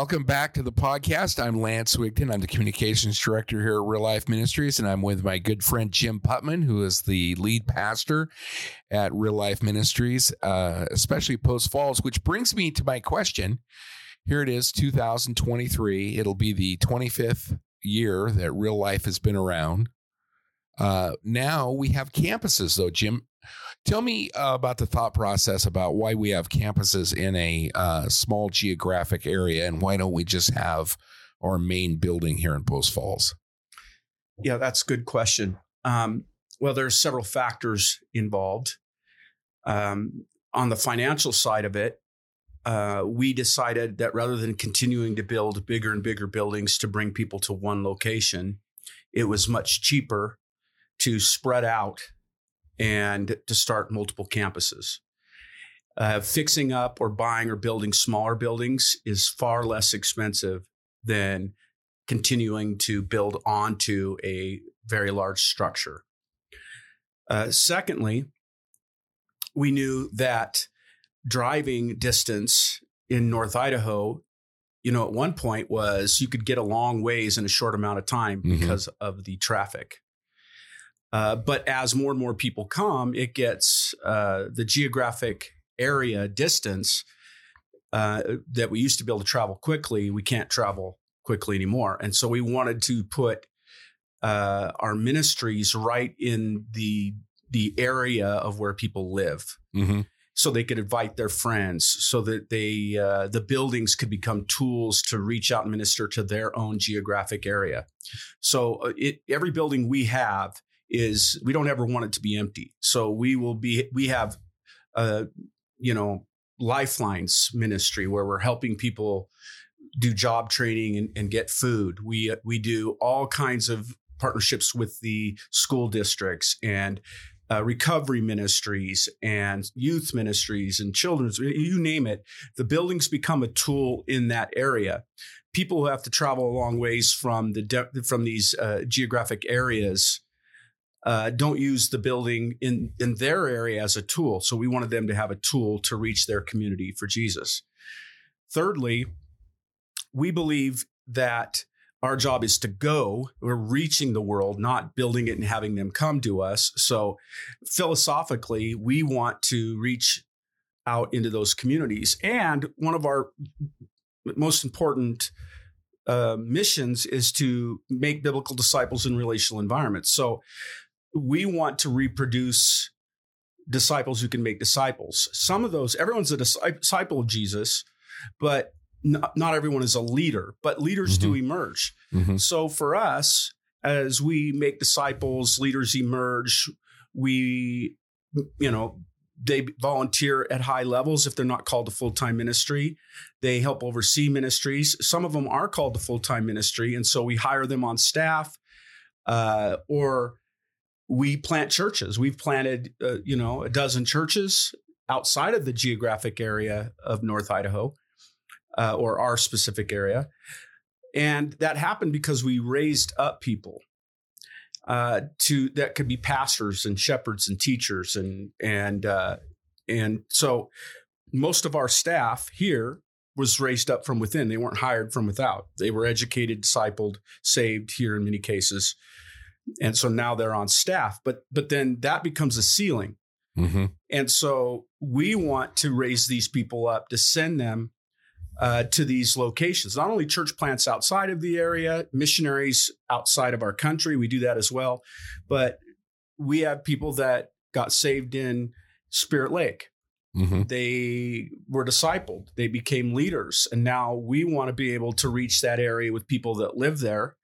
Welcome back to the podcast. I'm Lance Wigton. I'm the communications director here at Real Life Ministries, and I'm with my good friend Jim Putman, who is the lead pastor at Real Life Ministries, uh, especially Post Falls, which brings me to my question. Here it is, 2023. It'll be the 25th year that Real Life has been around. Uh, now we have campuses, though, Jim. Tell me uh, about the thought process about why we have campuses in a uh, small geographic area and why don't we just have our main building here in Post Falls? Yeah, that's a good question. Um, well, there's several factors involved. Um, on the financial side of it, uh, we decided that rather than continuing to build bigger and bigger buildings to bring people to one location, it was much cheaper to spread out and to start multiple campuses. Uh, fixing up or buying or building smaller buildings is far less expensive than continuing to build onto a very large structure. Uh, secondly, we knew that driving distance in North Idaho, you know, at one point was you could get a long ways in a short amount of time Mhm. because of the traffic. Uh, but as more and more people come, it gets uh, the geographic area distance uh, that we used to be able to travel quickly. We can't travel quickly anymore, and so we wanted to put uh, our ministries right in the the area of where people live, Mm-hmm. so they could invite their friends, so that they uh, the buildings could become tools to reach out and minister to their own geographic area. So it, every building we have is we don't ever want it to be empty. So we will be we have uh you know lifelines ministry where we're helping people do job training and, and get food. We we do all kinds of partnerships with the school districts and uh, recovery ministries and youth ministries and children's you name it the buildings become a tool in that area people who have to travel a long ways from the de- from these uh, geographic areas uh, don't use the building in in their area as a tool. So we wanted them to have a tool to reach their community for Jesus. Thirdly, we believe that our job is to go. We're reaching the world, not building it and having them come to us. So philosophically, we want to reach out into those communities. And one of our most important uh, missions is to make biblical disciples in relational environments. So we want to reproduce disciples who can make disciples. Some of those, everyone's a disciple of Jesus, but not, not everyone is a leader, but leaders do emerge. Mm-hmm. So for us, as we make disciples, leaders emerge, we, you know, they volunteer at high levels if they're not called to full time ministry. They help oversee ministries. Some of them are called to full time ministry. And so we hire them on staff uh, or we plant churches. We've planted, uh, you know, a dozen churches outside of the geographic area of North Idaho uh, or our specific area. And that happened because we raised up people uh, to that could be pastors and shepherds and teachers and and uh, and so most of our staff here was raised up from within. They weren't hired from without. They were educated, discipled, saved here in many cases, and so now they're on staff. But but then that becomes a ceiling, Mm-hmm. and so we want to raise these people up to send them uh, to these locations. Not only church plants outside of the area, missionaries outside of our country, we do that as well. But we have people that got saved in Spirit Lake. Mm-hmm. They were discipled, they became leaders. And now we want to be able to reach that area with people that live there.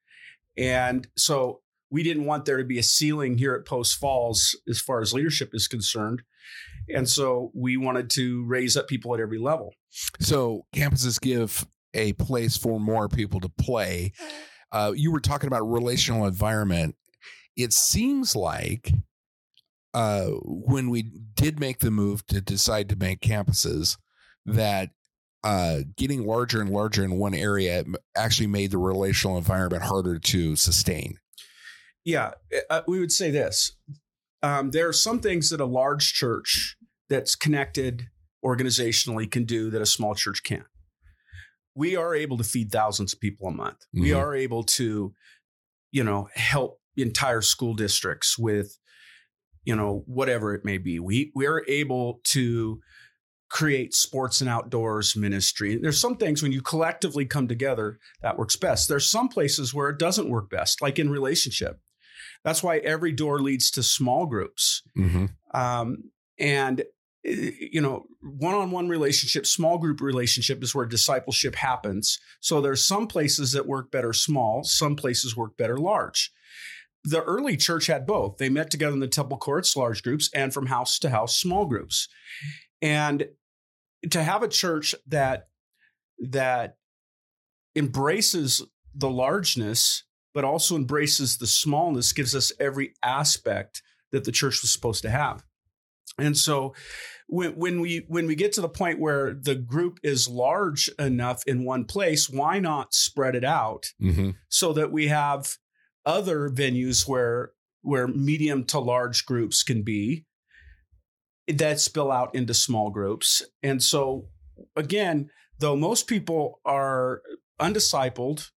And so we didn't want there to be a ceiling here at Post Falls as far as leadership is concerned. And so we wanted to raise up people at every level. So campuses give a place for more people to play. Uh, you were talking about relational environment. It seems like uh, when we did make the move to decide to make campuses, that uh, getting larger and larger in one area actually made the relational environment harder to sustain. Yeah, uh, we would say this. Um, there are some things that a large church that's connected organizationally can do that a small church can't. we are able to feed thousands of people a month. We Mhm. are able to, you know, help entire school districts with, you know, whatever it may be. We we are able to create sports and outdoors ministry. There's some things when you collectively come together that works best. There's some places where it doesn't work best, like in relationship. That's why every door leads to small groups. Mhm. Um, and eh, you know, one-on-one relationship, small group relationship is where discipleship happens. So there's some places that work better small, some places work better large. The early church had both. They met together in the temple courts, large groups, and from house to house, small groups. And to have a church that that embraces the largeness but also embraces the smallness gives us every aspect that the church was supposed to have. And so when, when we when we get to the point where the group is large enough in one place, why not spread it out Mhm. so that we have other venues where where medium to large groups can be that spill out into small groups. And so again, though most people are undiscipled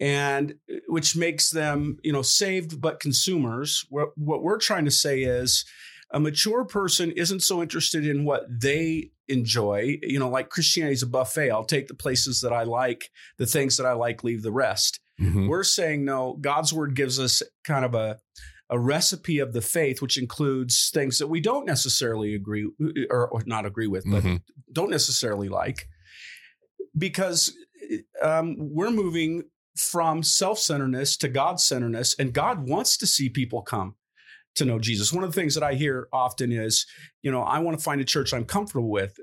and uh, which makes them, you know, saved but consumers, what what we're trying to say is a mature person isn't so interested in what they enjoy. You know, like Christianity is a buffet. I'll take the places that I like, the things that I like, leave the rest. Mhm. We're saying no, God's word gives us kind of a a recipe of the faith, which includes things that we don't necessarily agree or, or not agree with, but Mhm. don't necessarily like, because um, we're moving from self-centeredness to God-centeredness, and God wants to see people come to know Jesus. One of the things that I hear often is, you know, I want to find a church I'm comfortable with.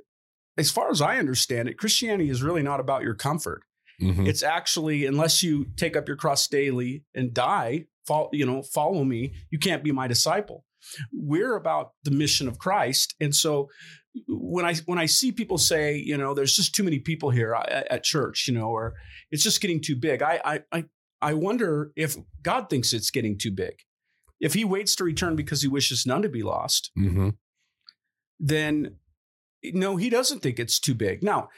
As far as I understand it, Christianity is really not about your comfort. Mhm. It's actually unless you take up your cross daily and die, follow, you know, follow me, you can't be my disciple. We're about the mission of Christ, and so when I when I see people say, you know, there's just too many people here at, at church, you know, or it's just getting too big, I I I, I wonder if God thinks it's getting too big. If He waits to return because He wishes none to be lost, Mhm. then no, he doesn't think it's too big. Now,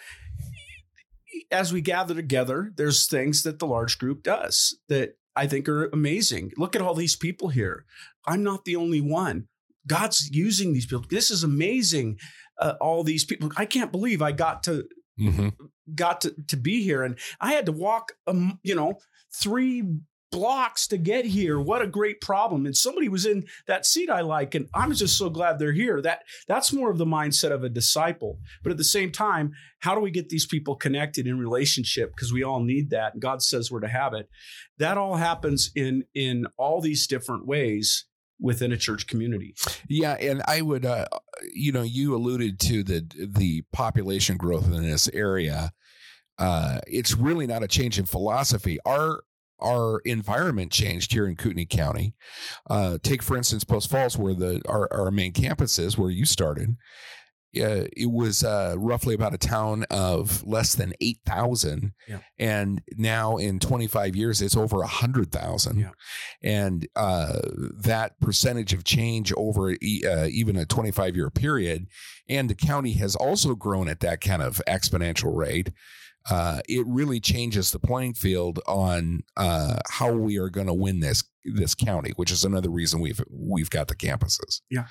as we gather together, there's things that the large group does that I think are amazing. Look at all these people here. I'm not the only one. God's using these people. This is amazing. Uh, all these people. I can't believe I got to Mhm. got to, to be here and I had to walk um, you know three blocks to get here. What a great problem. And somebody was in that seat I like and I'm just so glad they're here. That that's more of the mindset of a disciple. But at the same time how do we get these people connected in relationship? Because we all need that and God says we're to have it. That all happens in in all these different ways within a church community. Yeah, and I would, uh, you know, you alluded to the the population growth in this area. Uh, it's really not a change in philosophy. Our our environment changed here in Kootenai County. Uh, take for instance Post Falls, where the our, our main campus is, where you started. Uh, it was uh, roughly about a town of less than eight thousand, Yeah. and now in twenty five years, it's over a hundred thousand. Yeah. And uh, that percentage of change over e- uh, even a twenty five year period, and the county has also grown at that kind of exponential rate. Uh, it really changes the playing field on uh, how we are going to win this this county, which is another reason we've we've got the campuses. Yeah.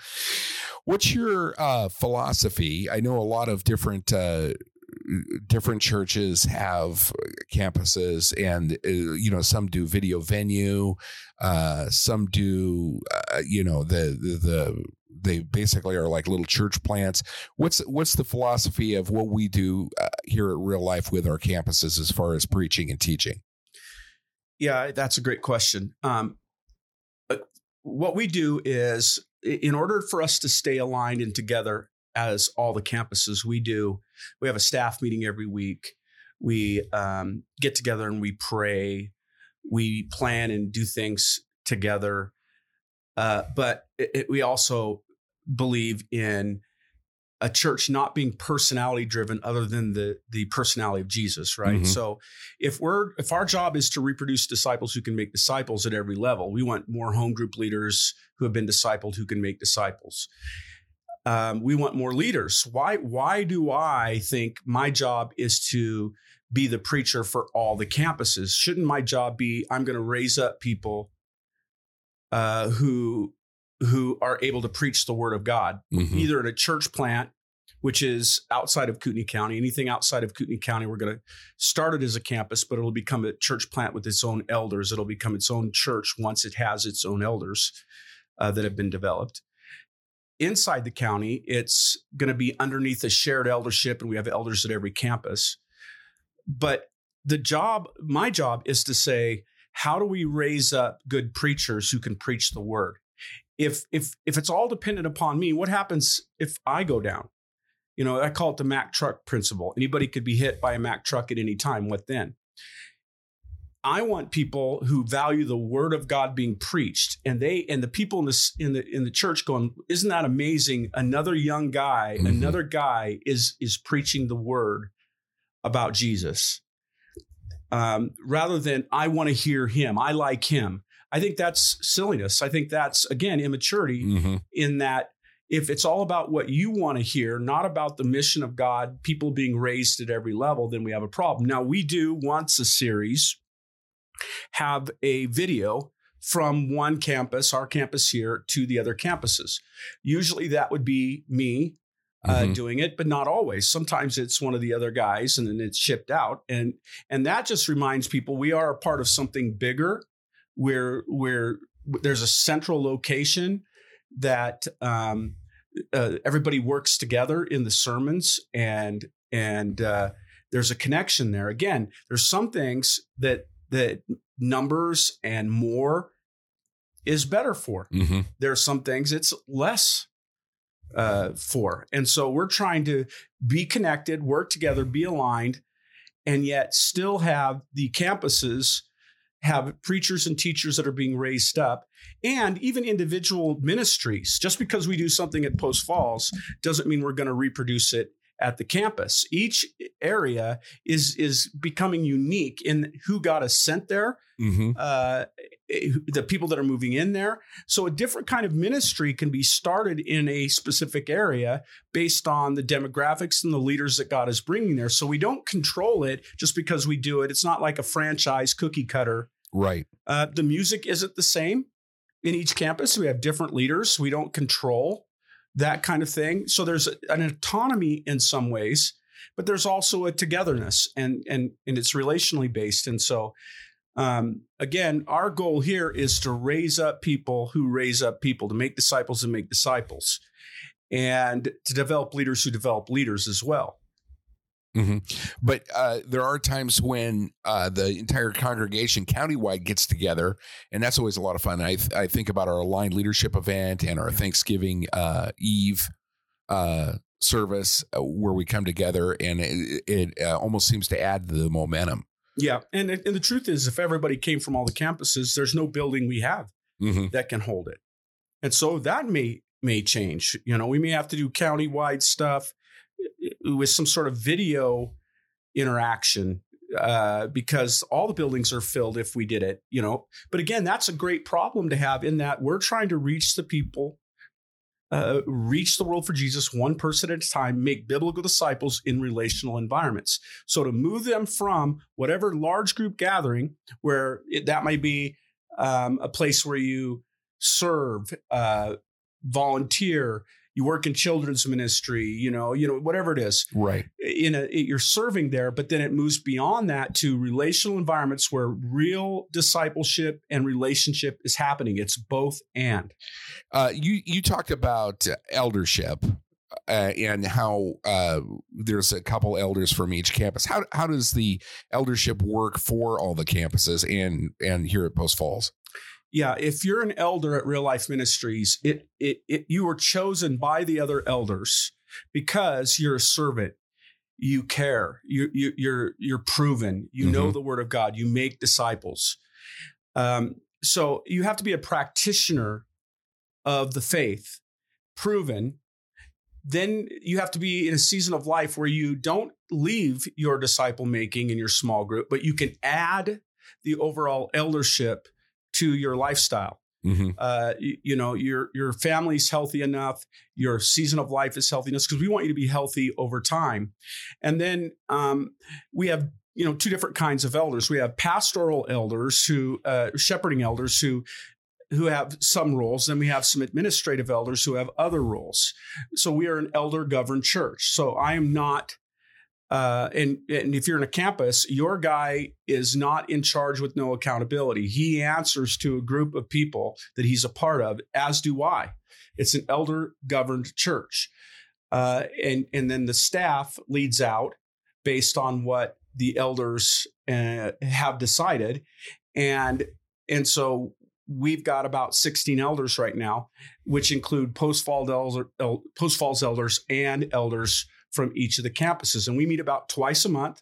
What's your uh, philosophy? I know a lot of different uh, different churches have campuses, and uh, you know some do video venue, uh, some do uh, you know the, the the they basically are like little church plants. What's what's the philosophy of what we do uh, here at Real Life with our campuses as far as preaching and teaching? Yeah, that's a great question. Um, what we do is, in order for us to stay aligned and together as all the campuses, we do. We have a staff meeting every week. We um, get together and we pray. We plan and do things together. Uh, but it, it- we also believe in a church not being personality driven other than the the personality of Jesus, right? Mhm. So if we're if our job is to reproduce disciples who can make disciples at every level, we want more home group leaders who have been discipled who can make disciples. Um, we want more leaders. Why? Why do I think my job is to be the preacher for all the campuses. Shouldn't my job be I'm going to raise up people uh, who who are able to preach the word of God, Mhm. either at a church plant, which is outside of Kootenai County. Anything outside of Kootenai County, we're going to start it as a campus, but it'll become a church plant with its own elders. It'll become its own church once it has its own elders uh, that have been developed. Inside the county, it's going to be underneath a shared eldership, and we have elders at every campus. But the job, my job, is to say, how do we raise up good preachers who can preach the word? If if if it's all dependent upon me, what happens if I go down? You know, I call it the Mack truck principle. Anybody could be hit by a Mack truck at any time. What then? I want people who value the word of God being preached, and they and the people in the in the in the church going, isn't that amazing? Another young guy, Mhm. another guy is is preaching the word about Jesus, um, rather than I want to hear him, I like him. I think that's silliness. I think that's again immaturity Mhm. in that if it's all about what you want to hear, not about the mission of God, people being raised at every level, then we have a problem. Now, we do once a series have a video from one campus, our campus here, to the other campuses. Usually that would be me uh, Mhm. doing it, but not always. Sometimes it's one of the other guys and then it's shipped out. And and that just reminds people we are a part of something bigger where where there's a central location that um, uh, everybody works together in the sermons and and uh, there's a connection there. Again, there's some things that that numbers and more is better for. Mhm. There are some things it's less uh, for, and so we're trying to be connected, work together, be aligned, and yet still have the campuses have preachers and teachers that are being raised up. And even individual ministries just because we do something at post falls doesn't mean we're going to reproduce it at the campus. Each area is is becoming unique in who got us sent there Mhm. uh, the people that are moving in there. So a different kind of ministry can be started in a specific area based on the demographics and the leaders that God is bringing there. So we don't control it just because we do it. It's not like a franchise cookie cutter. Right. Uh, the music isn't the same in each campus. We have different leaders. We don't control that kind of thing. So there's an autonomy in some ways, but there's also a togetherness and and and it's relationally based. And so um, again, our goal here is to raise up people who raise up people, to make disciples and make disciples, and to develop leaders who develop leaders as well. hmm But uh, there are times when uh, the entire congregation countywide gets together, and that's always a lot of fun. I, I think about our aligned leadership event and our Thanksgiving uh, Eve uh, service uh, where we come together, and it, it uh, almost seems to add to the momentum. Yeah, and and the truth is, if everybody came from all the campuses, there's no building we have hmm that can hold it, and so that may may change. You know, we may have to do countywide stuff uh, with some sort of video interaction uh, because all the buildings are filled if we did it. You know, but again, that's a great problem to have in that we're trying to reach the people. Uh, reach the world for Jesus one person at a time, make biblical disciples in relational environments. So, to move them from whatever large group gathering, where it, that might be um, a place where you serve, uh, volunteer, you work in children's ministry, you know, you know, whatever it is. Right. In a, it- you're serving there, but then it moves beyond that to relational environments where real discipleship and relationship is happening. It's both and. Uh, you you talked about eldership uh, and how uh, there's a couple elders from each campus. How how does the eldership work for all the campuses and and here at Post Falls? Yeah, if you're an elder at Real Life Ministries, it it, it you were chosen by the other elders because you're a servant. You care. You you you're you're proven. You know the word of God. You make disciples. Um, so you have to be a practitioner of the faith, proven. Then you have to be in a season of life where you don't leave your disciple making in your small group, but you can add the overall eldership to your lifestyle. Mm-hmm. Uh, you, you know, your your family's healthy enough, your season of life is healthiness because we want you to be healthy over time. And then um, we have you know two different kinds of elders. We have pastoral elders who uh, shepherding elders who who have some roles, then we have some administrative elders who have other roles. So we are an elder governed church. So I am not uh, and and if you're in a campus, your guy is not in charge with no accountability. He answers to a group of people that he's a part of, as do I. It's an elder governed church, uh, and and then the staff leads out based on what the elders uh, have decided, and and so we've got about 16 elders right now, which include post fall elders, post falls elders and elders from each of the campuses. And we meet about twice a month.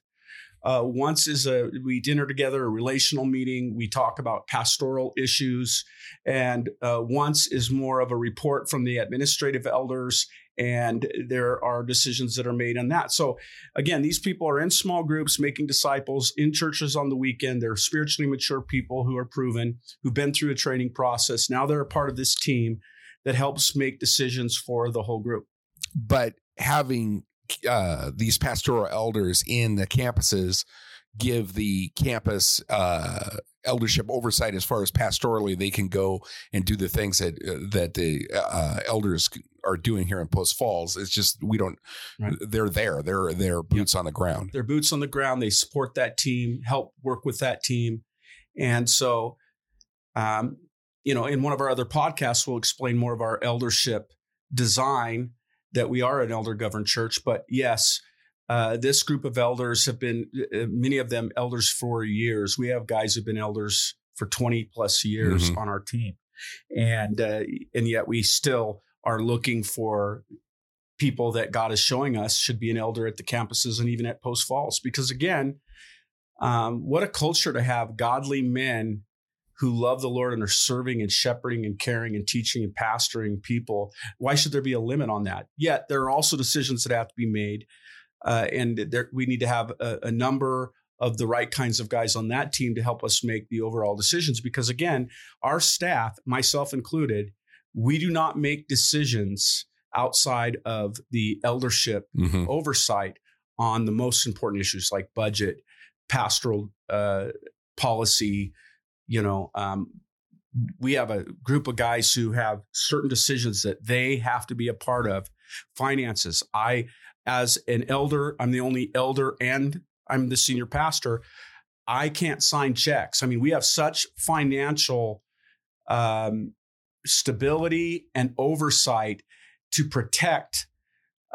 Uh, once is a we dinner together, a relational meeting. We talk about pastoral issues, and uh, once is more of a report from the administrative elders, and there are decisions that are made on that. So, again, these people are in small groups making disciples in churches on the weekend. They're spiritually mature people who are proven, who've been through a training process. Now they're a part of this team that helps make decisions for the whole group. But having uh, these pastoral elders in the campuses give the campus uh, eldership oversight as far as pastorally they can go and do the things that uh, that the uh, elders are doing here in Post Falls. It's just we don't. Right. They're there. They're they're boots yep. on the ground. They're boots on the ground. They support that team, help work with that team, and so, um, you know, in one of our other podcasts, we'll explain more of our eldership design that we are an elder governed church. But yes, uh, this group of elders have been, uh, many of them elders for years. We have guys who've been elders for 20 plus years mm-hmm. on our team. And, uh, and yet we still are looking for people that God is showing us should be an elder at the campuses and even at Post Falls. Because again, um, what a culture to have godly men who love the Lord and are serving and shepherding and caring and teaching and pastoring people. Why should there be a limit on that? Yet there are also decisions that have to be made. Uh, and there, we need to have a, a number of the right kinds of guys on that team to help us make the overall decisions. Because again, our staff, myself included, we do not make decisions outside of the eldership mm-hmm. oversight on the most important issues like budget, pastoral uh, policy, you know, um, we have a group of guys who have certain decisions that they have to be a part of. Finances. I, as an elder, I'm the only elder and I'm the senior pastor. I can't sign checks. I mean, we have such financial um, stability and oversight to protect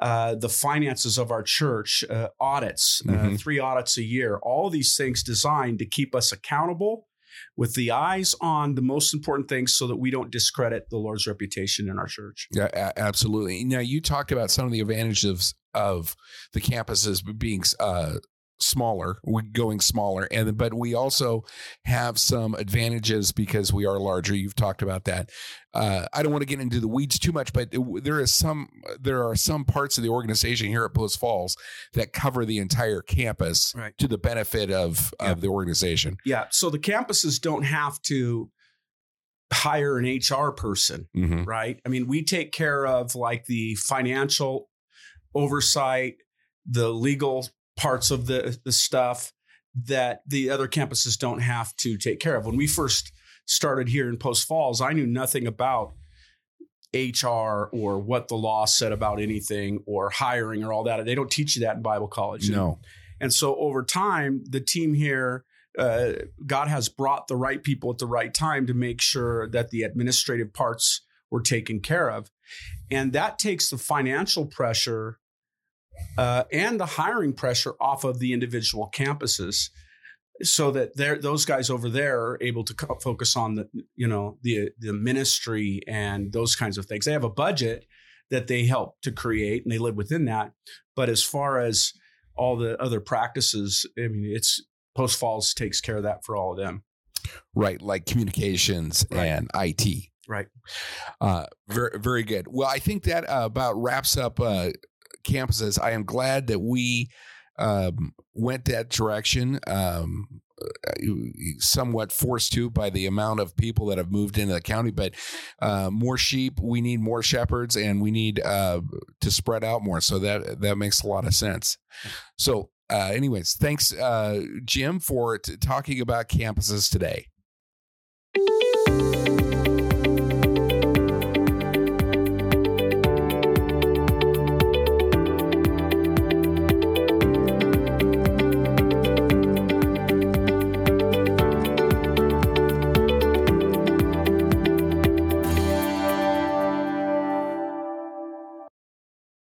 uh, the finances of our church, uh, audits, uh, mm-hmm. uh, three audits a year, all these things designed to keep us accountable with the eyes on the most important things so that we don't discredit the Lord's reputation in our church. Yeah, absolutely. Now, you talked about some of the advantages of the campuses being uh, smaller, going smaller, and but we also have some advantages because we are larger. You've talked about that. Uh, I don't want to get into the weeds too much, but there is some there are some parts of the organization here at Post Falls that cover the entire campus right. to the benefit of yeah. of the organization. Yeah. So the campuses don't have to hire an HR person, mm-hmm. right? I mean, we take care of like the financial oversight, the legal parts of the, the stuff that the other campuses don't have to take care of. When we first started here in Post Falls, I knew nothing about HR or what the law said about anything or hiring or all that. They don't teach you that in Bible college. No. And so over time, the team here, uh, God has brought the right people at the right time to make sure that the administrative parts were taken care of. And that takes the financial pressure uh, and the hiring pressure off of the individual campuses so that those guys over there are able to co- focus on the you know the the ministry and those kinds of things. They have a budget that they help to create and they live within that. But as far as all the other practices i mean it's post falls takes care of that for all of them. Right like communications right. and it right. Uh, very very good. Well i think that uh, about wraps up uh, campuses. I am glad that we um, went that direction. Um, uh, somewhat forced to by the amount of people that have moved into the county, but uh, more sheep. We need more shepherds, and we need uh, to spread out more. So that that makes a lot of sense. So uh, anyways, thanks, uh, Jim, for t- talking about campuses today.